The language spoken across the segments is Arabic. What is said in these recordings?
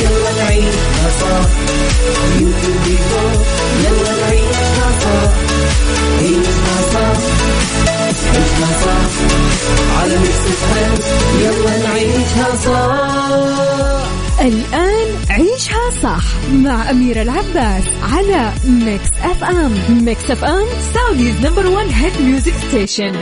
يلا نعيشها صح يلا نعيشها صح عيشها صح عيشها صح على Mix يلا نعيشها الآن عيشها صح مع أميرة العباس على Mix FM Mix FM Saudi's number one hit music station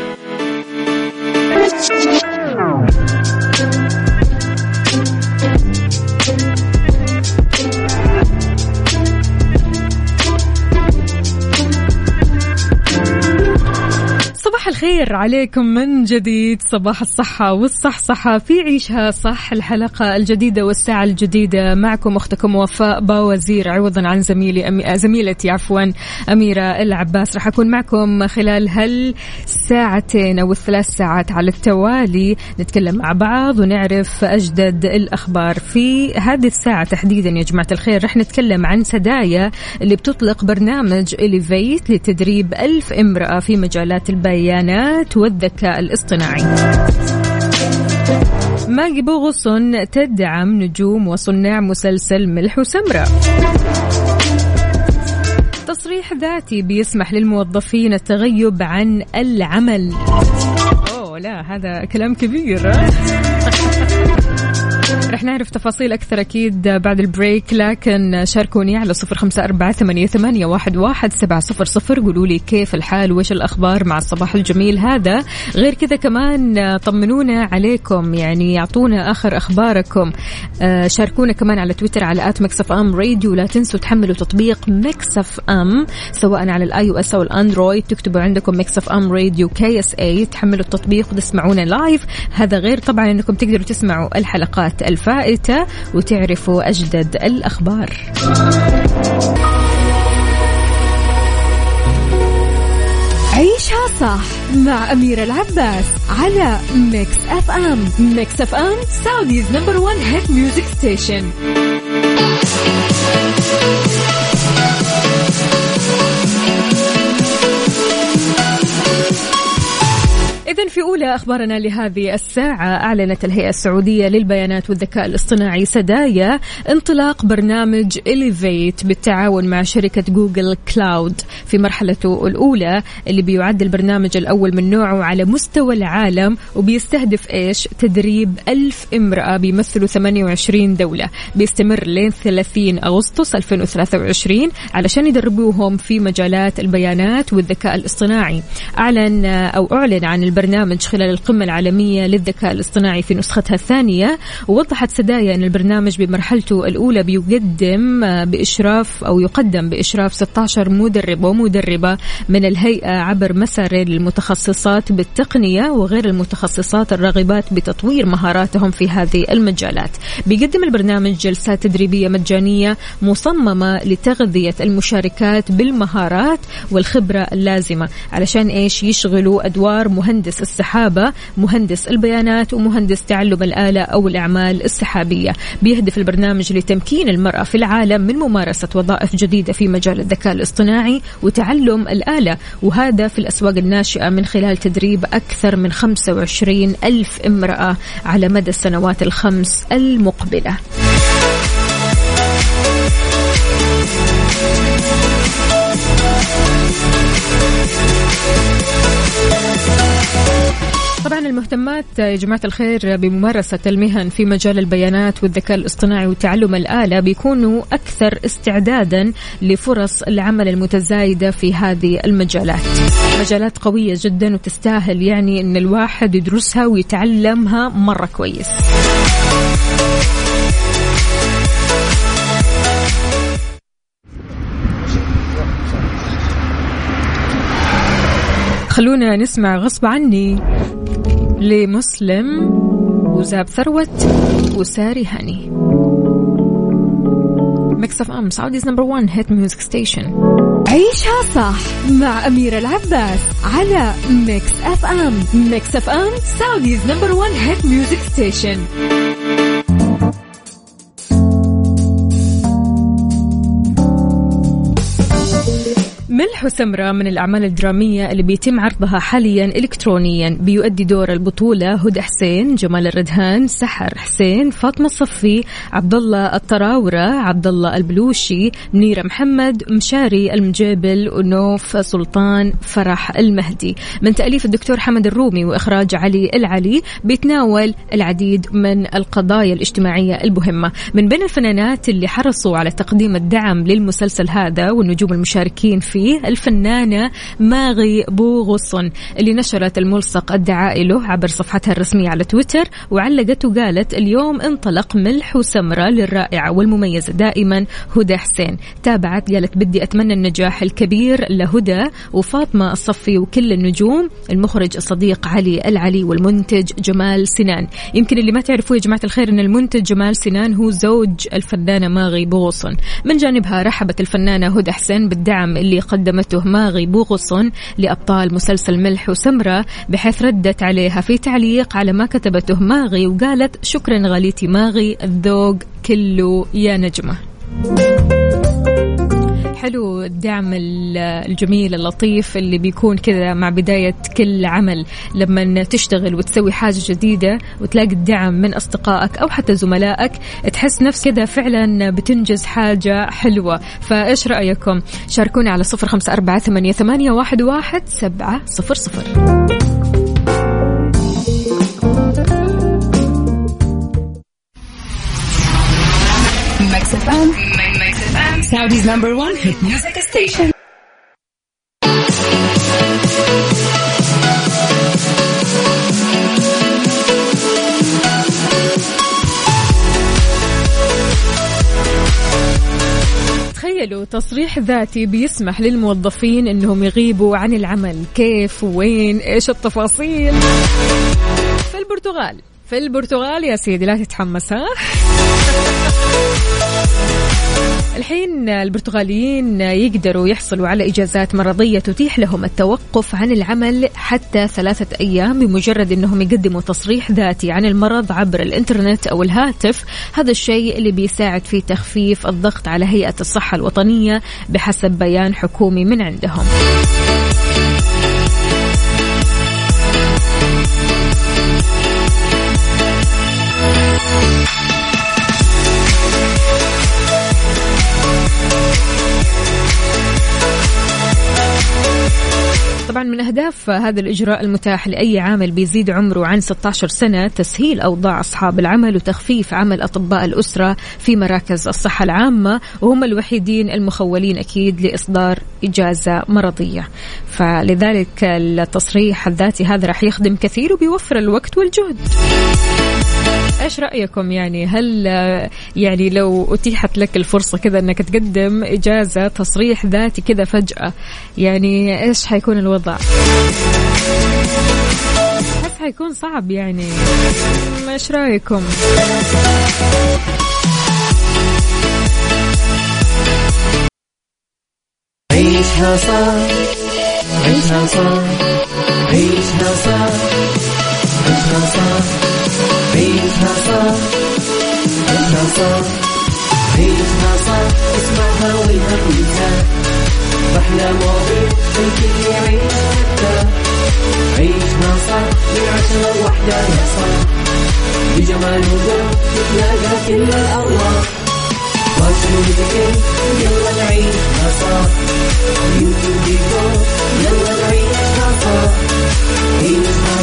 الخير عليكم من جديد. صباح الصحة والصحصحة في عيشها. صح الحلقة الجديدة والساعة الجديدة. معكم أختكم وفاء باوزير عوضا عن زميلي أمي... زميلتي عفوا أميرة العباس. راح أكون معكم خلال هالساعتين أو الثلاث ساعات على التوالي. نتكلم مع بعض ونعرف أجدد الأخبار. في هذه الساعة تحديدا يا جماعة الخير راح نتكلم عن سدايا اللي بتطلق برنامج إليفيت لتدريب ألف امرأة في مجالات البيان البيانات والذكاء الاصطناعي. ماجي بوغصن تدعم نجوم وصناع مسلسل ملح وسمرة. تصريح ذاتي بيسمح للموظفين التغيب عن العمل. أوه لا هذا كلام كبير. رح نعرف تفاصيل أكثر أكيد بعد البريك لكن شاركوني على صفر خمسة أربعة ثمانية, واحد, سبعة صفر صفر. قولوا لي كيف الحال؟ وإيش الأخبار؟ مع الصباح الجميل هذا. غير كذا كمان طمنونا عليكم يعني يعطونا آخر أخباركم. آه، شاركونا كمان على تويتر على at Mix FM Radio. لا تنسوا تحملوا تطبيق Mix FM سواء على ال iOS أو ال Android. تكتبوا عندكم Mix FM Radio KSA تحملوا التطبيق وتسمعونا live هذا غير طبعا أنكم تقدروا تسمعوا الحلقات الفائتة وتعرفوا أجدد الأخبار. عيشها صح مع أميرة العباس على Mix FM Mix FM Saudi's number one hit music station إذا في أولى أخبارنا لهذه الساعة أعلنت الهيئة السعودية للبيانات والذكاء الاصطناعي سدايا انطلاق برنامج Elevate بالتعاون مع شركة Google Cloud في مرحلته الأولى اللي بيعد البرنامج الأول من نوعه على مستوى العالم وبيستهدف إيش؟ تدريب ألف امرأة بيمثلوا 28 دولة. بيستمر لين 30 أغسطس 2023 علشان يدربوهم في مجالات البيانات والذكاء الاصطناعي. أعلن أو أعلن عن البرنامج البرنامج خلال القمة العالمية للذكاء الاصطناعي في نسختها الثانية ووضحت سدايا أن البرنامج بمرحلته الأولى بيقدم بإشراف أو يقدم بإشراف 16 مدرب ومدربة من الهيئة عبر مسار المتخصصات بالتقنية وغير المتخصصات الراغبات بتطوير مهاراتهم في هذه المجالات. بيقدم البرنامج جلسات تدريبية مجانية مصممة لتغذية المشاركات بالمهارات والخبرة اللازمة علشان إيش؟ يشغلوا أدوار مهندس مهندس السحابة مهندس البيانات ومهندس تعلم الآلة أو الأعمال السحابية. بيهدف البرنامج لتمكين المرأة في العالم من ممارسة وظائف جديدة في مجال الذكاء الاصطناعي وتعلم الآلة وهذا في الأسواق الناشئة من خلال تدريب أكثر من 25 ألف امرأة على مدى السنوات الخمس المقبلة. طبعا المهتمات يا جماعة الخير بممارسة المهن في مجال البيانات والذكاء الاصطناعي وتعلم الآلة بيكونوا أكثر استعدادا لفرص العمل المتزايدة في هذه المجالات. مجالات قوية جدا وتستاهل يعني أن الواحد يدرسها ويتعلمها مرة كويس. خلونا نسمع غصب عني. لمسلم وزاب ثروت وساري هني Mix FM Saudi's number 1 hit music station عيشها صح مع أميرة العباس على Mix FM Mix FM Saudi's number 1 hit music station وسمرة من الأعمال الدرامية اللي بيتم عرضها حاليا إلكترونيا بيؤدي دور البطولة هدى حسين جمال الردهان سحر حسين فاطمة الصفي عبد الله الطراورة عبد الله البلوشي منيرة محمد مشاري المجيبل ونوف سلطان فرح المهدي. من تأليف الدكتور حمد الرومي وإخراج علي العلي بيتناول العديد من القضايا الاجتماعية المهمة. من بين الفنانات اللي حرصوا على تقديم الدعم للمسلسل هذا والنجوم المشاركين فيه الفنانة ماغي بوغصن اللي نشرت الملصق الدعائي له عبر صفحتها الرسمية على تويتر وعلقت وقالت اليوم انطلق ملح وسمرة للرائعة والمميزة دائما هدى حسين. تابعت قالت بدي أتمنى النجاح الكبير لهدى وفاطمة الصفي وكل النجوم المخرج الصديق علي العلي والمنتج جمال سنان. يمكن اللي ما تعرفوا يا جماعة الخير أن المنتج جمال سنان هو زوج الفنانة ماغي بوغصن من جانبها رحبت الفنانة هدى حسين بالدعم اللي قدمته ماغي بوغصن لأبطال مسلسل ملح وسمرة بحيث ردت عليها في تعليق على ما كتبته ماغي وقالت شكرا غاليتي ماغي الذوق كله يا نجمة. حلو الدعم الجميل اللطيف اللي بيكون كذا مع بداية كل عمل. لما تشتغل وتسوي حاجة جديدة وتلاقي الدعم من أصدقائك أو حتى زملائك تحس نفس كذا فعلا بتنجز حاجة حلوة. فإيش رأيكم؟ شاركونا على صفر خمسة أربعة ثمانية واحد سبعة صفر صفر. Saudi's number one hit music station. تخيلوا تصريح ذاتي بيسمح للموظفين إنهم يغيبوا عن العمل. كيف؟ وين؟ إيش التفاصيل؟ في البرتغال في البرتغال يا سيدي لا تتحمس ها؟ الحين البرتغاليين يقدروا يحصلوا على إجازات مرضية تتيح لهم التوقف عن العمل حتى ثلاثة أيام بمجرد أنهم يقدموا تصريح ذاتي عن المرض عبر الإنترنت أو الهاتف. هذا الشيء اللي بيساعد في تخفيف الضغط على هيئة الصحة الوطنية بحسب بيان حكومي من عندهم. طبعا من أهداف هذا الإجراء المتاح لأي عامل بيزيد عمره عن 16 سنة تسهيل أوضاع أصحاب العمل وتخفيف عمل أطباء الأسرة في مراكز الصحة العامة وهم الوحيدين المخولين أكيد لإصدار إجازة مرضية. فلذلك التصريح الذاتي هذا راح يخدم كثير وبيوفر الوقت والجهد. إيش رأيكم يعني؟ هل يعني لو أتيحت لك الفرصة كذا إنك تقدم إجازة تصريح ذاتي كذا فجأة يعني إيش حيكون الوضع؟ احس حيكون صعب يعني؟ إيش رأيكم؟ عيشها صح عيشها صح عيشها صح عيشها صح. عيشها صح عيشها صح عيشها صح اسمعها والهم ينزاح أحلى مواضيع الكل يعيش حتى عيشها صح من عشرة لوحدة يا صاح بجمال وذوق تتلاقى كل الأرواح واشرب يلا نعيشها صح يوتيوب يلا نعيشها صح عيشها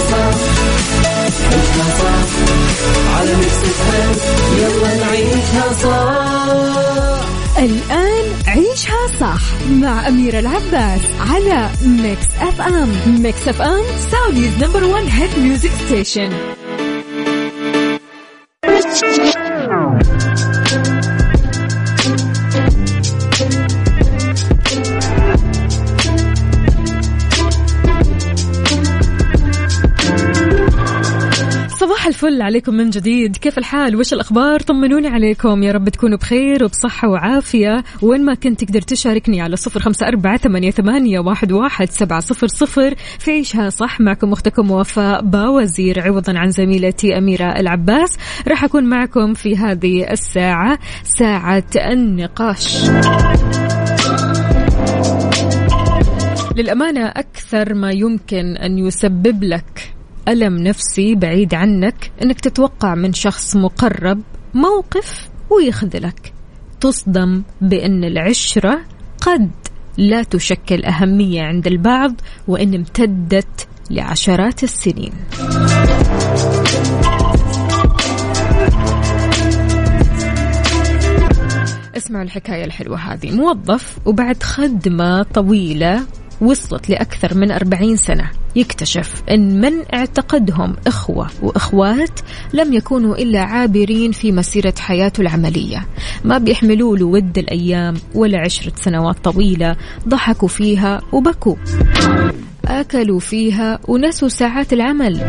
مع أميرة العباس على Mix FM Mix FM Saudi's number one hit music station الفل عليكم من جديد. كيف الحال؟ وش الأخبار؟ طمنوني عليكم. يا رب تكونوا بخير وبصحة وعافية. وين ما كنت تقدر تشاركني على صفر خمسة أربعة ثمانية واحد سبعة صفر صفر. في عيشها صح. معكم أختكم وفاء باوزير عوضا عن زميلتي أميرة العباس. راح أكون معكم في هذه الساعة ساعة النقاش. للأمانة أكثر ما يمكن أن يسبب لك ألم نفسي بعيد عنك أنك تتوقع من شخص مقرب موقف ويخذلك. تصدم بأن العشرة قد لا تشكل أهمية عند البعض وإن امتدت لعشرات السنين. اسمعوا الحكاية الحلوة هذه. موظف وبعد خدمة طويلة وصلت لأكثر من أربعين سنة. يكتشف أن من اعتقدهم إخوة وإخوات لم يكونوا إلا عابرين في مسيرة حياته العملية. ما بيحملوا له ود الأيام ولا عشرة سنوات طويلة ضحكوا فيها وبكوا. أكلوا فيها ونسوا ساعات العمل.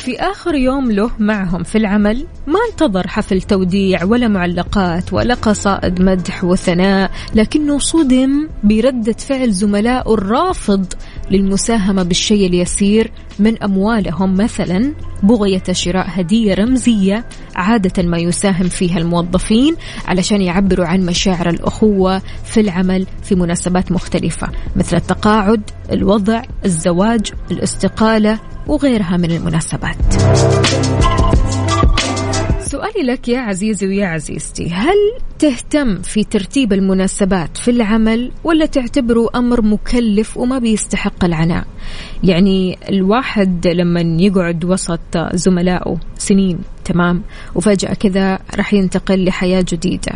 في آخر يوم له معهم في العمل ما انتظر حفل توديع ولا معلقات ولا قصائد مدح وثناء لكنه صدم بردة فعل زملائه الرافض للمساهمة بالشيء اليسير من أموالهم مثلا بغية شراء هدية رمزية عادة ما يساهم فيها الموظفين علشان يعبروا عن مشاعر الأخوة في العمل في مناسبات مختلفة مثل التقاعد الوضع الزواج الاستقالة وغيرها من المناسبات. سؤالي لك يا عزيزي ويا عزيزتي هل تهتم في ترتيب المناسبات في العمل ولا تعتبره أمر مكلف وما بيستحق العناء؟ يعني الواحد لما يقعد وسط زملائه سنين تمام؟ وفجأة كذا راح ينتقل لحياة جديدة.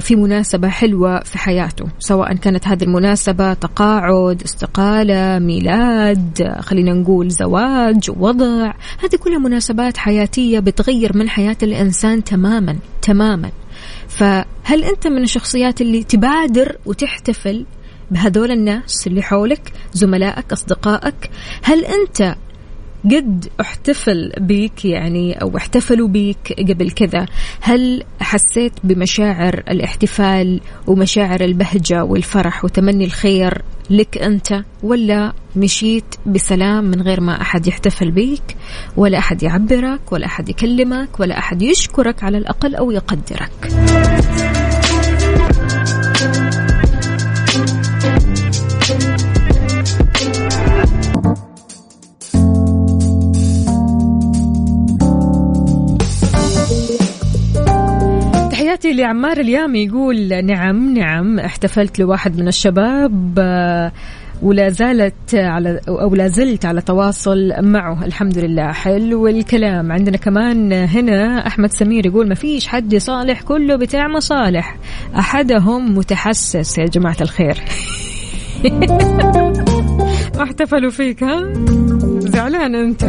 في مناسبة حلوة في حياته سواء كانت هذه المناسبة تقاعد استقالة ميلاد خلينا نقول زواج وضع هذه كلها مناسبات حياتية بتغير من حياة الإنسان تماما تماما. فهل أنت من الشخصيات اللي تبادر وتحتفل بهذول الناس اللي حولك زملائك أصدقائك؟ هل أنت قد احتفل بيك يعني أو احتفلوا بيك قبل كذا. هل حسيت بمشاعر الاحتفال ومشاعر البهجة والفرح وتمني الخير لك أنت ولا مشيت بسلام من غير ما أحد يحتفل بيك ولا أحد يعبرك ولا أحد يكلمك ولا أحد يشكرك على الأقل أو يقدرك؟ تحياتي لعمار اليامي يقول نعم نعم احتفلت لواحد من الشباب آه، ولا زالت على أو لا زلت على تواصل معه. الحمد لله حلو الكلام. عندنا كمان هنا أحمد سمير يقول ما فيش حد صالح كله بتاع مصالح. أحدهم متحسس. يا جماعة الخير. احتفلوا فيك ها؟ زعلان أنت.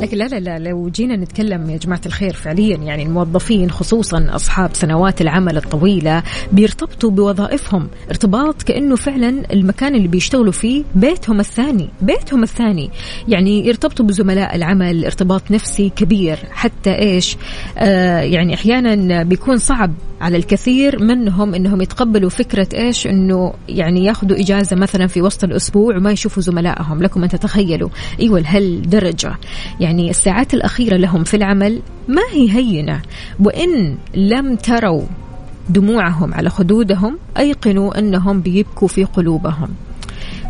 لكن لا لا لا لو جينا نتكلم يا جماعة الخير فعليا يعني الموظفين خصوصا أصحاب سنوات العمل الطويلة بيرتبطوا بوظائفهم ارتباط كأنه فعلا المكان اللي بيشتغلوا فيه بيتهم الثاني بيتهم الثاني. يعني يرتبطوا بزملاء العمل ارتباط نفسي كبير حتى إيش آه يعني أحيانا بيكون صعب على الكثير منهم إنهم يتقبلوا فكرة إيش إنه يعني ياخذوا إجازة مثلا في وسط الأسبوع وما يشوفوا زملائهم. لكم أن تتخيلوا. إيوه لهالدرجة. يعني الساعات الأخيرة لهم في العمل ما هي هينة وإن لم تروا دموعهم على خدودهم أيقنوا أنهم بيبكوا في قلوبهم.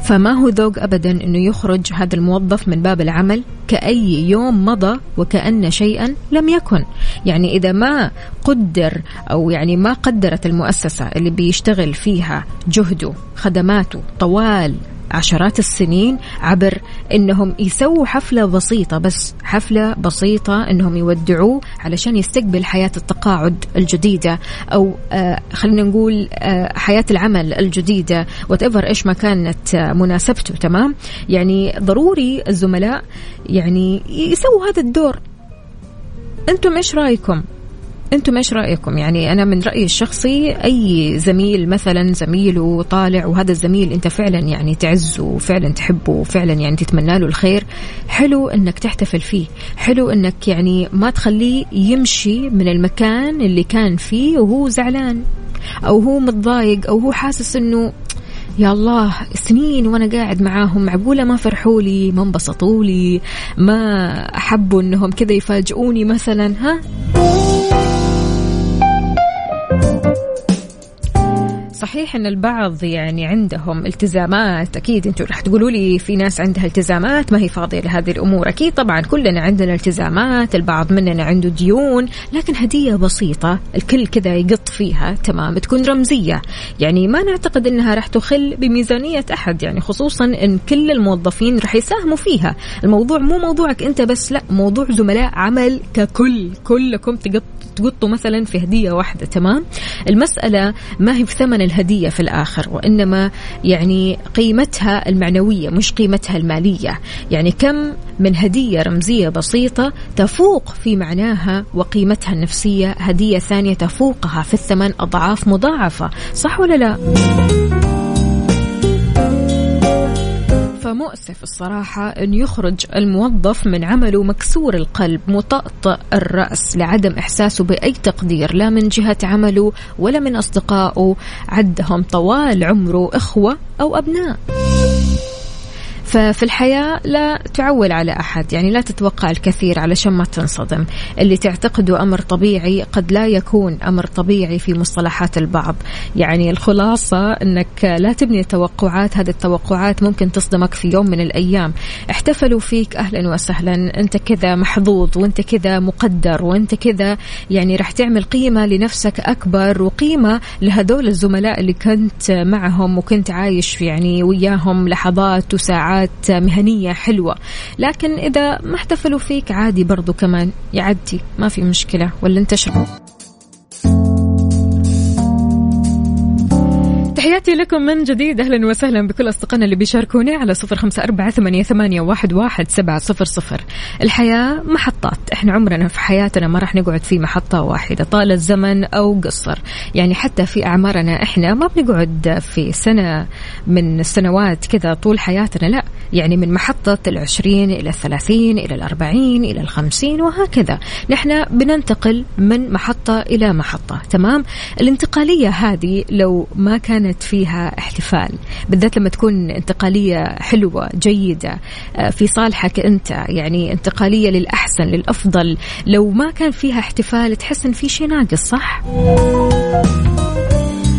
فما هو ذوق ابدا إنه يخرج هذا الموظف من باب العمل كأي يوم مضى وكأن شيئا لم يكن. يعني إذا ما قدر أو يعني ما قدرت المؤسسة اللي بيشتغل فيها جهده خدماته طوال عشرات السنين عبر إنهم يسووا حفلة بسيطة بس حفلة بسيطة إنهم يودعوه علشان يستقبل حياة التقاعد الجديدة أو آه خلينا نقول آه حياة العمل الجديدة وات إيش ما كانت آه مناسبته تمام؟ يعني ضروري الزملاء يعني يسووا هذا الدور. أنتم إيش رأيكم؟ أنتم إيش رأيكم؟ يعني أنا من رأيي الشخصي أي زميل مثلا زميله طالع وهذا الزميل أنت فعلا يعني تعزه وفعلا تحبه وفعلا يعني تتمنى له الخير حلو إنك تحتفل فيه حلو إنك يعني ما تخليه يمشي من المكان اللي كان فيه وهو زعلان أو هو متضايق أو هو حاسس إنه يا الله سنين وأنا قاعد معاهم معقولة ما فرحوا لي ما انبسطوا لي ما أحبوا إنهم كذا يفاجئوني مثلا ها؟ صحيح إن البعض يعني عندهم التزامات أكيد أنتم راح تقولوا لي في ناس عندها التزامات ما هي فاضية لهذه الأمور. أكيد طبعا كلنا عندنا التزامات البعض مننا عنده ديون لكن هدية بسيطة الكل كذا يقط فيها تمام تكون رمزية. يعني ما نعتقد إنها راح تخل بميزانية أحد يعني خصوصا إن كل الموظفين راح يساهموا فيها. الموضوع مو موضوعك أنت بس لا موضوع زملاء عمل ككل كلكم تقط تقطوا مثلا في هدية واحدة تمام؟ المسألة ما هي بثمن الهدية في الآخر وإنما يعني قيمتها المعنوية مش قيمتها المالية يعني كم من هدية رمزية بسيطة تفوق في معناها وقيمتها النفسية هدية ثانية تفوقها في الثمن أضعاف مضاعفة صح ولا لا؟ فمؤسف الصراحة أن يخرج الموظف من عمله مكسور القلب مطأطئ الرأس لعدم إحساسه بأي تقدير لا من جهة عمله ولا من أصدقائه عدهم طوال عمره إخوة أو أبناء. ففي الحياة لا تعول على أحد يعني لا تتوقع الكثير علشان ما تنصدم. اللي تعتقده أمر طبيعي قد لا يكون أمر طبيعي في مصطلحات البعض. يعني الخلاصة أنك لا تبني توقعات هذه التوقعات ممكن تصدمك في يوم من الأيام. احتفلوا فيك أهلا وسهلا أنت كذا محظوظ وأنت كذا مقدر وأنت كذا يعني راح تعمل قيمة لنفسك أكبر وقيمة لهذول الزملاء اللي كنت معهم وكنت عايش يعني وياهم لحظات وساعات علاقات مهنية حلوة. لكن إذا ما احتفلوا فيك عادي برضو كمان. يعدي. ما في مشكلة. ولا انت شو؟ تحياتي لكم من جديد. أهلا وسهلا بكل أصدقائنا اللي بيشاركوني على صفر خمسة أربعة ثمانية, واحد, سبعة صفر صفر. الحياة محطات. إحنا عمرنا في حياتنا ما راح نقعد في محطة واحدة. طال الزمن أو قصر. يعني حتى في أعمارنا إحنا ما بنقعد في سنة من السنوات كذا طول حياتنا لا. يعني من محطة العشرين إلى الثلاثين إلى الأربعين إلى الخمسين وهكذا. نحن بننتقل من محطة إلى محطة. تمام؟ الانتقالية هذه لو ما كانت كانت فيها احتفال. بالذات لما تكون انتقالية حلوة جيدة. آه، في صالحك أنت يعني انتقالية للأحسن للأفضل. لو ما كان فيها احتفال تحس أن في شيء ناقص صح؟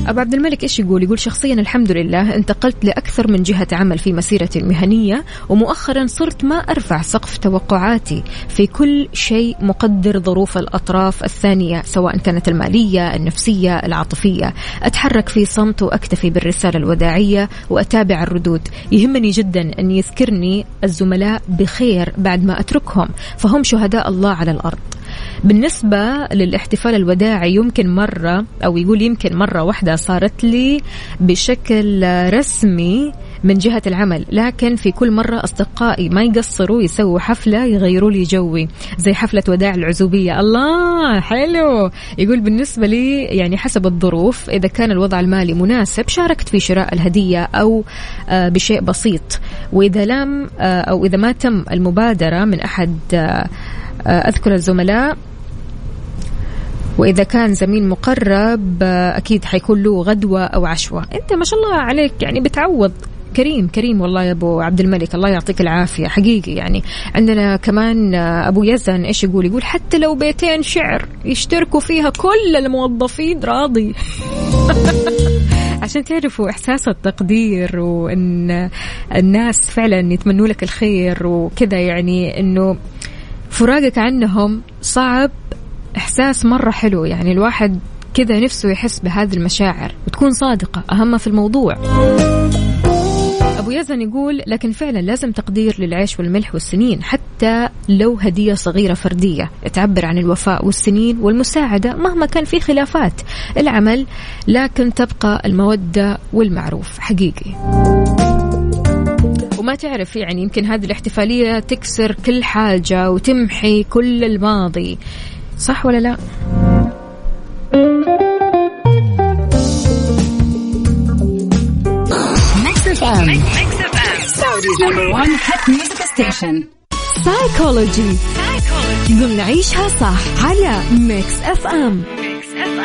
أبو عبد الملك إيش يقول؟ يقول شخصيا الحمد لله انتقلت لأكثر من جهة عمل في مسيرتي المهنية ومؤخرا صرت ما أرفع سقف توقعاتي في كل شيء مقدر ظروف الأطراف الثانية سواء كانت المالية النفسية العاطفية. أتحرك في صمت وأكتفي بالرسالة الوداعية وأتابع الردود. يهمني جدا أن يذكرني الزملاء بخير بعد ما أتركهم فهم شهداء الله على الأرض. بالنسبة للاحتفال الوداعي يمكن مرة أو يقول يمكن مرة واحدة صارت لي بشكل رسمي من جهة العمل لكن في كل مرة أصدقائي ما يقصروا يسووا حفلة يغيروا لي جوي زي حفلة وداع العزوبية. الله! حلو! يقول بالنسبة لي يعني حسب الظروف إذا كان الوضع المالي مناسب شاركت في شراء الهدية أو آه، بشيء بسيط. وإذا لم آه، أو إذا ما تم المبادرة من أحد آه، أذكر الزملاء وإذا كان زميل مقرب أكيد حيكون له غدوة أو عشوة. أنت ما شاء الله عليك يعني بتعوض. كريم كريم والله يا أبو عبد الملك الله يعطيك العافية. حقيقي يعني عندنا كمان أبو يزن إيش يقول؟ يقول حتى لو بيتين شعر يشتركوا فيها كل الموظفين راضي. عشان تعرفوا إحساس التقدير وإن الناس فعلا يتمنوا لك الخير وكذا يعني إنه فراقك عنهم صعب إحساس مرة حلو. يعني الواحد كذا نفسه يحس بهذه المشاعر وتكون صادقة أهم في الموضوع. أبو يزن يقول لكن فعلا لازم تقدير للعيش والملح والسنين حتى لو هدية صغيرة فردية. تعبر عن الوفاء والسنين والمساعدة مهما كان في خلافات. العمل لكن تبقى المودة والمعروف. حقيقي. وما تعرف يعني يمكن هذه الاحتفالية تكسر كل حاجة وتمحي كل الماضي. صح ولا لا؟ سايكولوجي نعيشها صح على Mix FM Mix F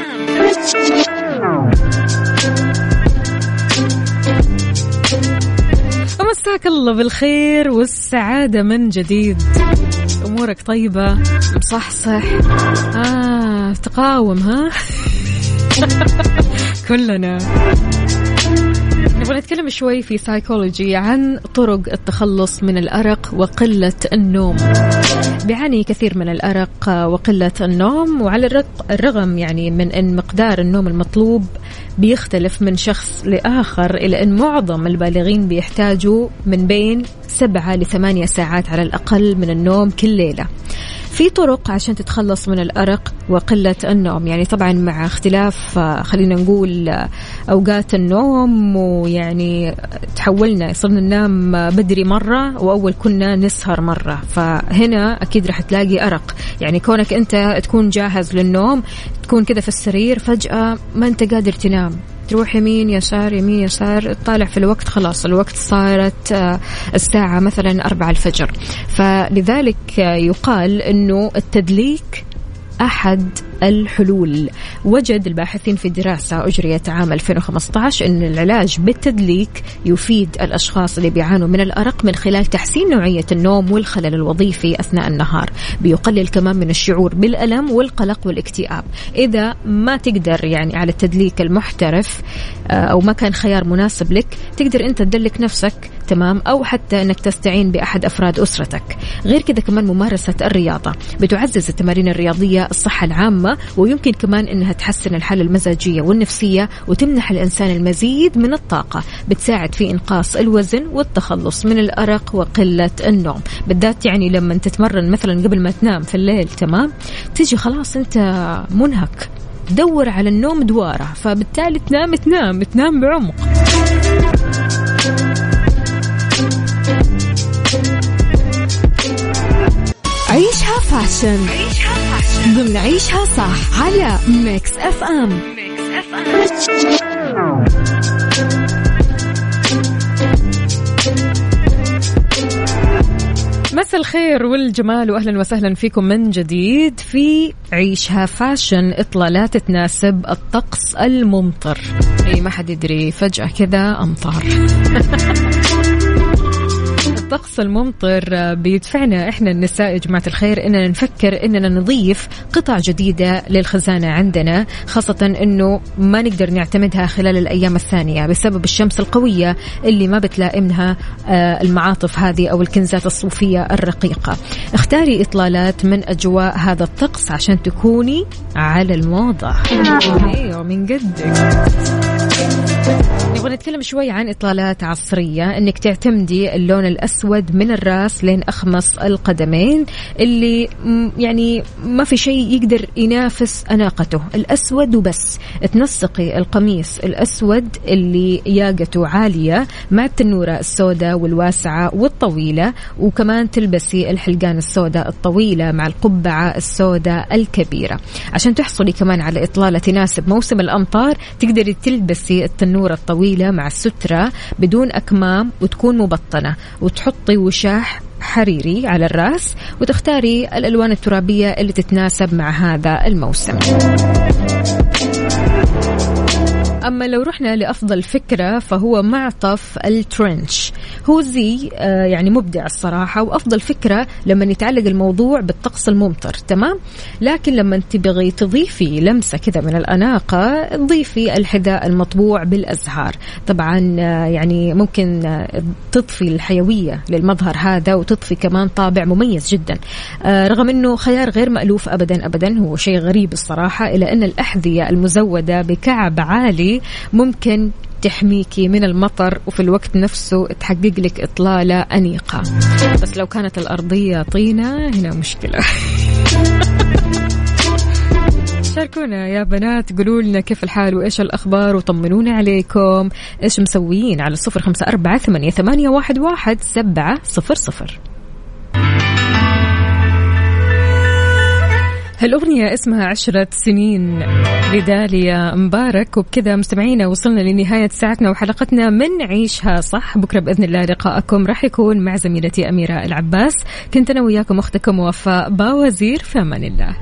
M مساك الله بالخير والسعادة من جديد. أمورك طيبة. مصحصح آه تقاوم ها؟ كلنا. نتكلم شوي في سايكولوجي عن طرق التخلص من الأرق وقلة النوم. بيعاني كثير من الأرق وقلة النوم وعلى الرغم يعني من أن مقدار النوم المطلوب بيختلف من شخص لآخر إلى أن معظم البالغين بيحتاجوا من بين سبعة لثمانية ساعات على الأقل من النوم كل ليلة. في طرق عشان تتخلص من الأرق وقلة النوم. يعني طبعا مع اختلاف آه، خلينا نقول آه، أوقات النوم ويعني تحولنا صرنا ننام بدري مرة وأول كنا نسهر مرة. فهنا أكيد راح تلاقي أرق. يعني كونك أنت تكون جاهز للنوم تكون كذا في السرير فجأة ما أنت قادر تنام. تروح يمين يسار يمين يسار تطالع في الوقت خلاص الوقت صارت آه، الساعة مثلا أربعة الفجر. فلذلك يقال أنه التدليك أحد الحلول. وجد الباحثين في دراسة أجريت عام 2015 أن العلاج بالتدليك يفيد الأشخاص اللي بيعانوا من الأرق من خلال تحسين نوعية النوم والخلل الوظيفي أثناء النهار. بيقلل كمان من الشعور بالألم والقلق والاكتئاب. إذا ما تقدر يعني على التدليك المحترف آه، أو ما كان خيار مناسب لك تقدر أنت تدلك نفسك تمام؟ أو حتى أنك تستعين بأحد أفراد أسرتك. غير كذا كمان ممارسة الرياضة. بتعزز التمارين الرياضية الصحة العامة ويمكن كمان أنها تحسن الحالة المزاجية والنفسية وتمنح الإنسان المزيد من الطاقة بتساعد في إنقاص الوزن والتخلص من الأرق وقلة النوم. بالذات يعني لما تتمرن مثلا قبل ما تنام في الليل تمام؟ تجي خلاص أنت منهك. دور على النوم دوارة فبالتالي تنام تنام تنام بعمق. عيشها fashion. عيشها ضمن عيشها صح على Mix FM Mix FM مساء الخير والجمال واهلا وسهلا فيكم من جديد في عيشها فاشن إطلالات تناسب الطقس الممطر. إي ما حد يدري فجأة كذا امطار الطقس الممطر بيدفعنا إحنا النساء يا جماعة الخير إننا نفكر إننا نضيف قطع جديدة للخزانة عندنا خاصة إنه ما نقدر نعتمدها خلال الأيام الثانية بسبب الشمس القوية اللي ما بتلائمها آه، المعاطف هذه أو الكنزات الصوفية الرقيقة. اختاري إطلالات من أجواء هذا الطقس عشان تكوني على الموضة. أيوه من قدك نبغى نتكلم شوي عن إطلالات عصرية إنك تعتمدي اللون الأسود من الراس لين أخمص القدمين اللي يعني ما في شيء يقدر ينافس أناقته. الأسود وبس. تنسقي القميص الأسود اللي ياقته عالية مع التنوره السوداء والواسعة والطويلة وكمان تلبسي الحلقان السوداء الطويلة مع القبعة السوداء الكبيرة. عشان تحصلي كمان على إطلالة تناسب موسم الأمطار تقدري تلبسي التنورة الطويلة طويلة مع السترة بدون أكمام وتكون مبطنة. وتحطي وشاح حريري على الرأس وتختاري الألوان الترابية اللي تتناسب مع هذا الموسم. أما لو رحنا لأفضل فكرة فهو معطف الترنش. هو زي آه، يعني مبدع الصراحة وأفضل فكرة لما يتعلق الموضوع بالطقس الممطر تمام؟ لكن لما تبغي تضيفي لمسة كذا من الأناقة تضيفي الحذاء المطبوع بالأزهار. طبعا آه، يعني ممكن آه، تضفي الحيوية للمظهر هذا وتضفي كمان طابع مميز جدا. رغم أنه خيار غير مألوف أبدا أبدا هو شيء غريب الصراحة إلى أن الأحذية المزودة بكعب عالي ممكن تحميكي من المطر وفي الوقت نفسه تحقق لك إطلالة أنيقة. بس لو كانت الأرضية طينة هنا مشكلة. شاركونا يا بنات قولوا لنا كيف الحال وإيش الأخبار وطمنونا عليكم. إيش مسويين على الصفر خمسة أربعة ثمانية, واحد, واحد سبعة صفر صفر. هالأغنية اسمها عشرة سنين لداليا مبارك. وبكذا مستمعينا وصلنا لنهاية ساعتنا وحلقتنا من عيشها صح. بكرة بإذن الله لقاءكم راح يكون مع زميلتي أميرة العباس. كنت أنا وياكم أختكم وفاء باوزير في أمان الله.